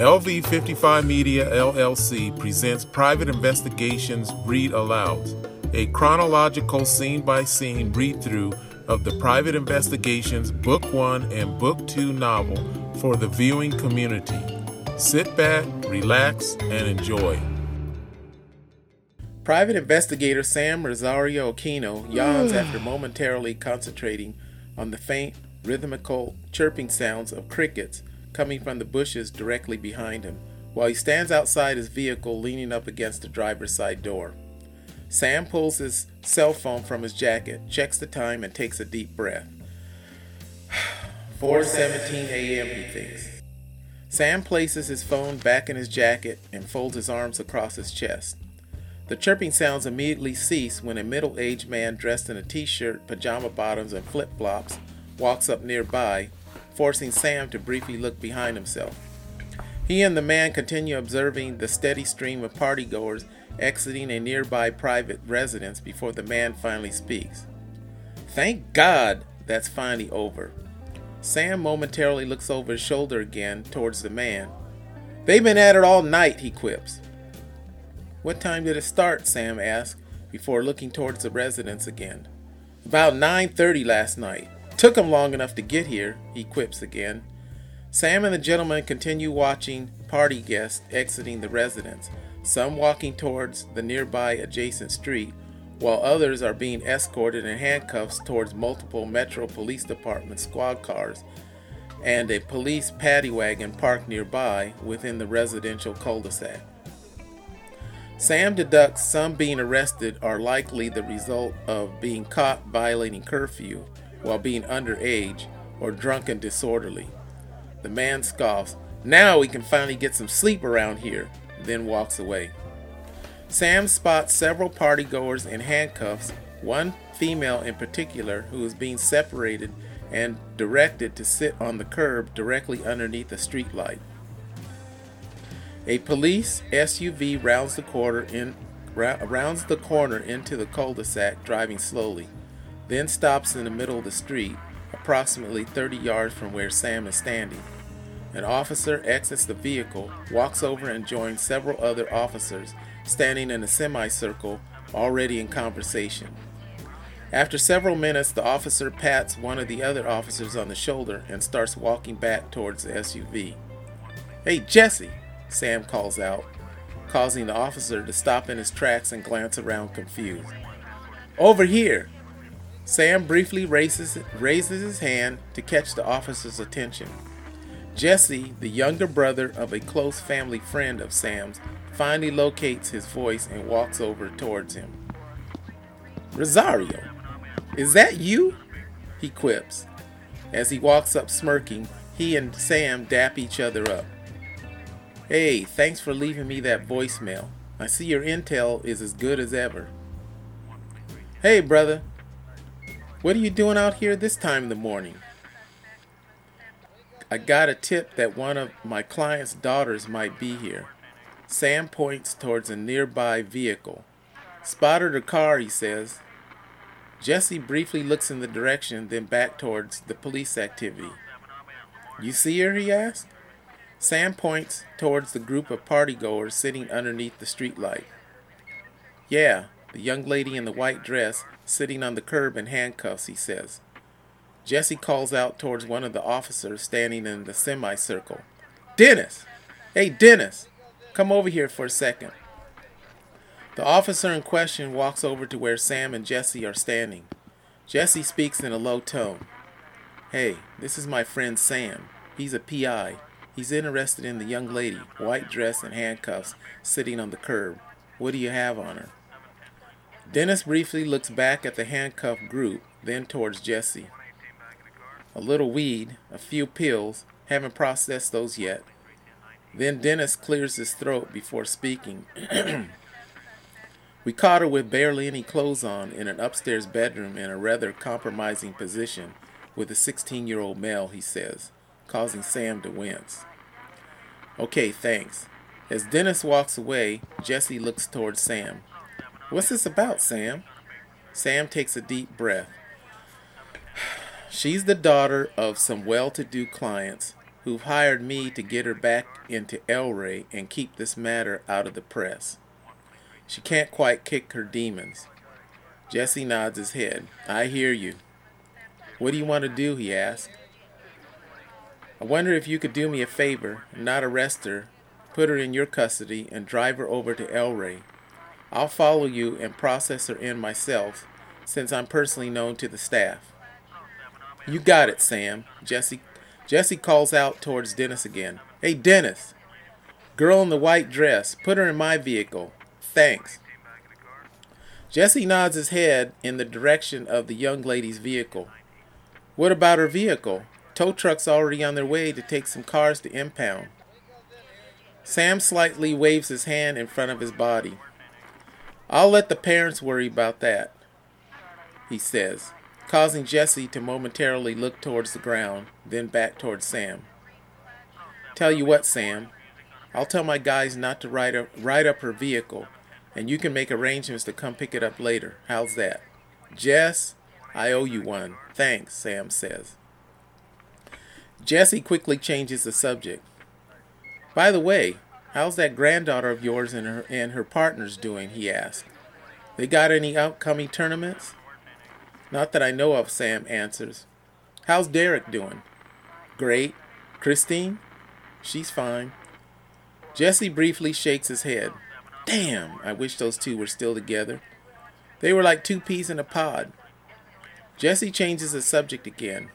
LV55 Media LLC presents Private Investigations Read Aloud, a chronological scene by scene read through of the Private Investigations Book 1 and Book 2 novel for the viewing community. Sit back, relax, and enjoy. Private investigator Sam Rosario Aquino yawns after momentarily concentrating on the faint, rhythmical chirping sounds of crickets coming from the bushes directly behind him, while he stands outside his vehicle leaning up against the driver's side door. Sam pulls his cell phone from his jacket, checks the time, and takes a deep breath. 4:17 a.m. he thinks. Sam places his phone back in his jacket and folds his arms across his chest. The chirping sounds immediately cease when a middle-aged man dressed in a t-shirt, pajama bottoms, and flip-flops walks up nearby forcing Sam to briefly look behind himself. He and the man continue observing the steady stream of partygoers exiting a nearby private residence before the man finally speaks. Thank God that's finally over. Sam momentarily looks over his shoulder again towards the man. They've been at it all night, he quips. What time did it start? Sam asks, before looking towards the residence again. About 9:30 last night. Took him long enough to get here, he quips again. Sam and the gentleman continue watching party guests exiting the residence, some walking towards the nearby adjacent street, while others are being escorted in handcuffs towards multiple Metro Police Department squad cars and a police paddy wagon parked nearby within the residential cul-de-sac. Sam deducts some being arrested are likely the result of being caught violating curfew while being underage or drunk and disorderly. The man scoffs, Now we can finally get some sleep around here, then walks away. Sam spots several partygoers in handcuffs, one female in particular who is being separated and directed to sit on the curb directly underneath a streetlight. A police SUV rounds the in rounds the corner into the cul-de-sac driving slowly then stops in the middle of the street, approximately 30 yards from where Sam is standing. An officer exits the vehicle, walks over, and joins several other officers standing in a semicircle, already in conversation. After several minutes, the officer pats one of the other officers on the shoulder and starts walking back towards the SUV. Hey, Jesse, Sam calls out, causing the officer to stop in his tracks and glance around confused. Over here, Sam briefly raises, raises his hand to catch the officer's attention. Jesse, the younger brother of a close family friend of Sam's, finally locates his voice and walks over towards him. Rosario, is that you? He quips. As he walks up smirking, he and Sam dap each other up. Hey, thanks for leaving me that voicemail. I see your intel is as good as ever. Hey, brother, what are you doing out here this time in the morning? I got a tip that one of my client's daughters might be here. Sam points towards a nearby vehicle. Spotted a car, he says. Jesse briefly looks in the direction, then back towards the police activity. You see her? he asks. Sam points towards the group of partygoers sitting underneath the streetlight. Yeah, the young lady in the white dress sitting on the curb in handcuffs, he says. Jesse calls out towards one of the officers standing in the semicircle. Dennis! Hey, Dennis! Come over here for a second. The officer in question walks over to where Sam and Jesse are standing. Jesse speaks in a low tone. Hey, this is my friend Sam. He's a PI. He's interested in the young lady, white dress and handcuffs, sitting on the curb. What do you have on her? Dennis briefly looks back at the handcuffed group, then towards Jesse. A little weed, a few pills, haven't processed those yet. Then Dennis clears his throat before speaking. we caught her with barely any clothes on in an upstairs bedroom in a rather compromising position with a 16 year old male, he says, causing Sam to wince. Okay, thanks. As Dennis walks away, Jesse looks towards Sam. What's this about, Sam? Sam takes a deep breath. She's the daughter of some well to do clients. who've hired me to get her back into El Rey and keep this matter out of the press. She can't quite kick her demons. Jesse nods his head. I hear you. What do you want to do? he asks. I wonder if you could do me a favor and not arrest her, put her in your custody, and drive her over to El Rey. I'll follow you and process her in myself, since I'm personally known to the staff. You got it, Sam. Jesse Jesse calls out towards Dennis again. Hey, Dennis! Girl in the white dress. Put her in my vehicle. Thanks. Jesse nods his head in the direction of the young lady's vehicle. What about her vehicle? Tow truck's already on their way to take some cars to impound. Sam slightly waves his hand in front of his body. I'll let the parents worry about that, he says causing Jesse to momentarily look towards the ground, then back towards Sam. Tell you what, Sam, I'll tell my guys not to ride up, ride up her vehicle, and you can make arrangements to come pick it up later. How's that? Jess, I owe you one. Thanks, Sam says. Jesse quickly changes the subject. By the way, how's that granddaughter of yours and her and her partners doing? he asked. They got any upcoming tournaments? Not that I know of, Sam answers. How's Derek doing? Great. Christine? She's fine. Jesse briefly shakes his head. Damn, I wish those two were still together. They were like two peas in a pod. Jesse changes the subject again.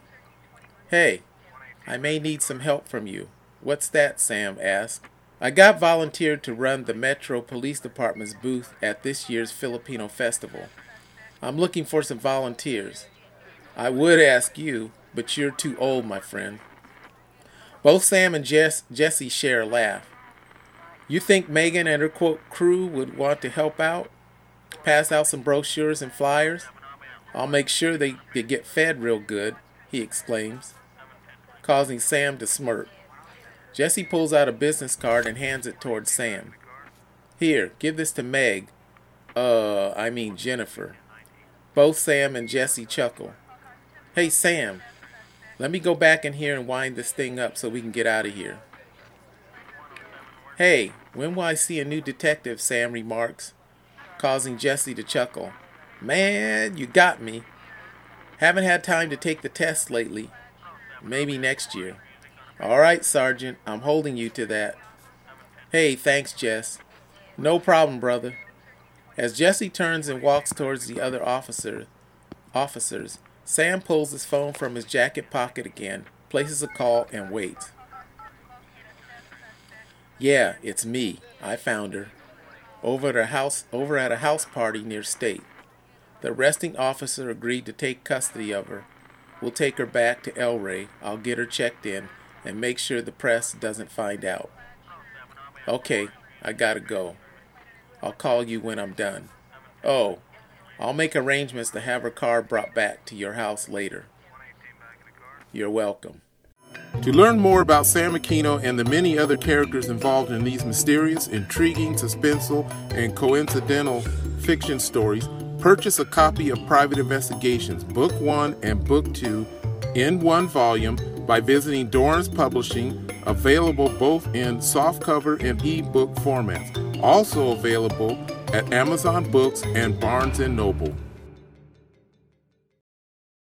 Hey, I may need some help from you. What's that? Sam asks. I got volunteered to run the Metro Police Department's booth at this year's Filipino Festival. I'm looking for some volunteers. I would ask you, but you're too old, my friend. Both Sam and Jess, Jesse share a laugh. You think Megan and her quote crew would want to help out? Pass out some brochures and flyers? I'll make sure they, they get fed real good, he exclaims, causing Sam to smirk. Jesse pulls out a business card and hands it towards Sam. Here, give this to Meg. Uh, I mean Jennifer. Both Sam and Jesse chuckle. Hey, Sam, let me go back in here and wind this thing up so we can get out of here. Hey, when will I see a new detective? Sam remarks, causing Jesse to chuckle. Man, you got me. Haven't had time to take the test lately. Maybe next year. All right, Sergeant, I'm holding you to that. Hey, thanks, Jess. No problem, brother. As Jesse turns and walks towards the other officer, officers, Sam pulls his phone from his jacket pocket again, places a call, and waits. Yeah, it's me. I found her. Over at a house over at a house party near State. The arresting officer agreed to take custody of her. We'll take her back to El Rey. I'll get her checked in and make sure the press doesn't find out. Okay, I gotta go. I'll call you when I'm done. Oh, I'll make arrangements to have her car brought back to your house later. You're welcome. To learn more about Sam Aquino and the many other characters involved in these mysterious, intriguing, suspenseful, and coincidental fiction stories, purchase a copy of Private Investigations, Book 1 and Book 2, in one volume by visiting Dorrance Publishing, available both in softcover and ebook formats also available at Amazon Books and Barnes & Noble.